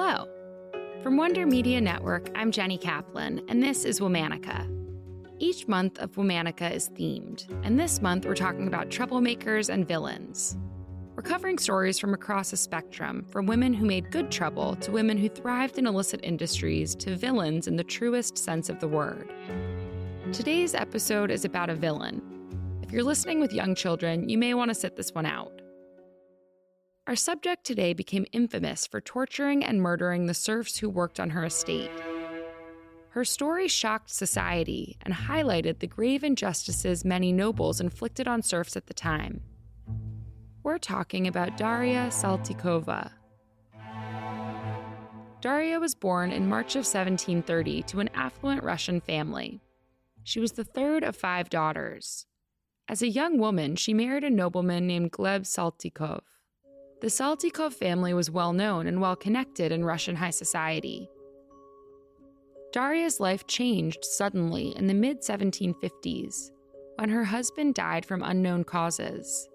Hello. From Wonder Media Network, I'm Jenny Kaplan, and this is Womanica. Each month of Womanica is themed, and this month we're talking about troublemakers and villains. We're covering stories from across a spectrum, from women who made good trouble to women who thrived in illicit industries to villains in the truest sense of the word. Today's episode is about a villain. If you're listening with young children, you may want to sit this one out. Our subject today became infamous for torturing and murdering the serfs who worked on her estate. Her story shocked society and highlighted the grave injustices many nobles inflicted on serfs at the time. We're talking about Daria Saltykova. Daria was born in March of 1730 to an affluent Russian family. She was the third of five daughters. As a young woman, she married a nobleman named Gleb Saltykov. The Saltykov family was well known and well connected in Russian high society. Daria's life changed suddenly in the mid 1750s when her husband died from unknown causes.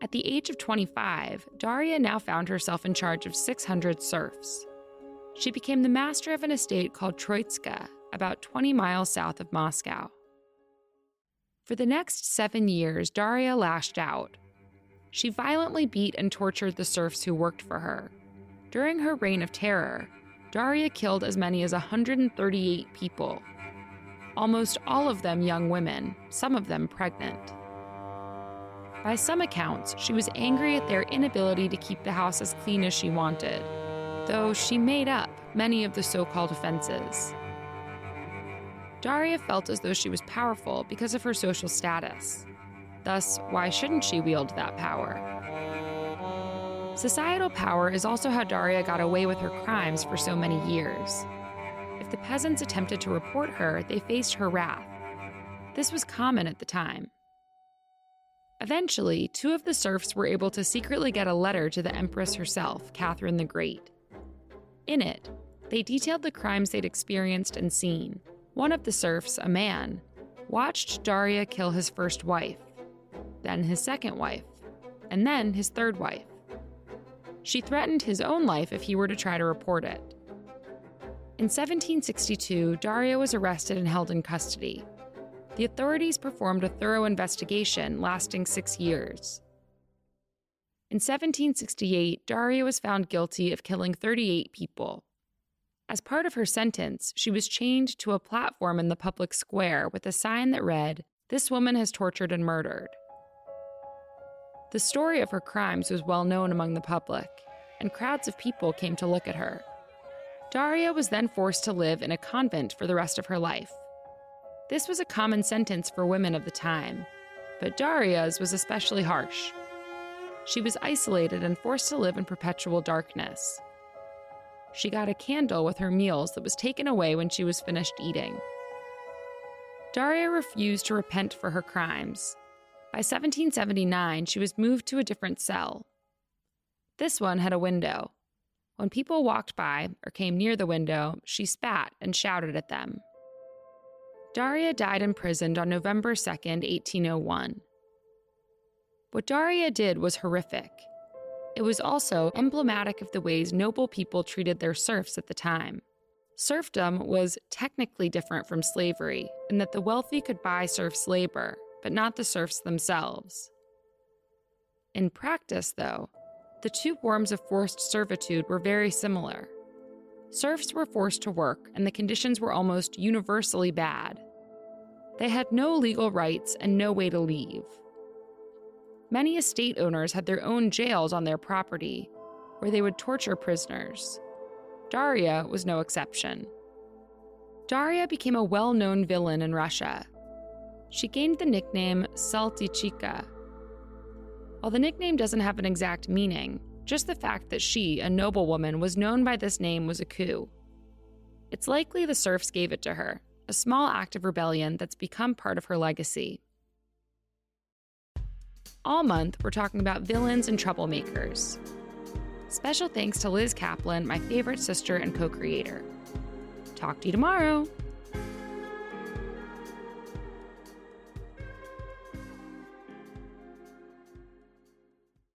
At the age of 25, Daria now found herself in charge of 600 serfs. She became the master of an estate called Troitska, about 20 miles south of Moscow. For the next seven years, Daria lashed out, she violently beat and tortured the serfs who worked for her. During her reign of terror, Daria killed as many as 138 people, almost all of them young women, some of them pregnant. By some accounts, she was angry at their inability to keep the house as clean as she wanted, though she made up many of the so called offenses. Daria felt as though she was powerful because of her social status. Thus, why shouldn't she wield that power? Societal power is also how Daria got away with her crimes for so many years. If the peasants attempted to report her, they faced her wrath. This was common at the time. Eventually, two of the serfs were able to secretly get a letter to the Empress herself, Catherine the Great. In it, they detailed the crimes they'd experienced and seen. One of the serfs, a man, watched Daria kill his first wife, then his second wife, and then his third wife. She threatened his own life if he were to try to report it. In 1762, Daria was arrested and held in custody. The authorities performed a thorough investigation lasting six years. In 1768, Daria was found guilty of killing 38 people. As part of her sentence, she was chained to a platform in the public square with a sign that read, This woman has tortured and murdered. The story of her crimes was well known among the public, and crowds of people came to look at her. Daria was then forced to live in a convent for the rest of her life. This was a common sentence for women of the time, but Daria's was especially harsh. She was isolated and forced to live in perpetual darkness. She got a candle with her meals that was taken away when she was finished eating. Daria refused to repent for her crimes by 1779, she was moved to a different cell. This one had a window. When people walked by or came near the window, she spat and shouted at them. Daria died imprisoned on November 2, 1801. What Daria did was horrific. It was also emblematic of the ways noble people treated their serfs at the time. Serfdom was technically different from slavery in that the wealthy could buy serfs' labor, but not the serfs themselves. In practice, though, the two forms of forced servitude were very similar. Serfs were forced to work, and the conditions were almost universally bad. They had no legal rights and no way to leave. Many estate owners had their own jails on their property, where they would torture prisoners. Daria was no exception. Daria became a well known villain in Russia, she gained the nickname Saltychikha. While the nickname doesn't have an exact meaning, just the fact that she, a noblewoman, was known by this name was a coup. It's likely the serfs gave it to her, a small act of rebellion that's become part of her legacy. All month, we're talking about villains and troublemakers. Special thanks to Liz Kaplan, my favorite sister and co creator. Talk to you tomorrow.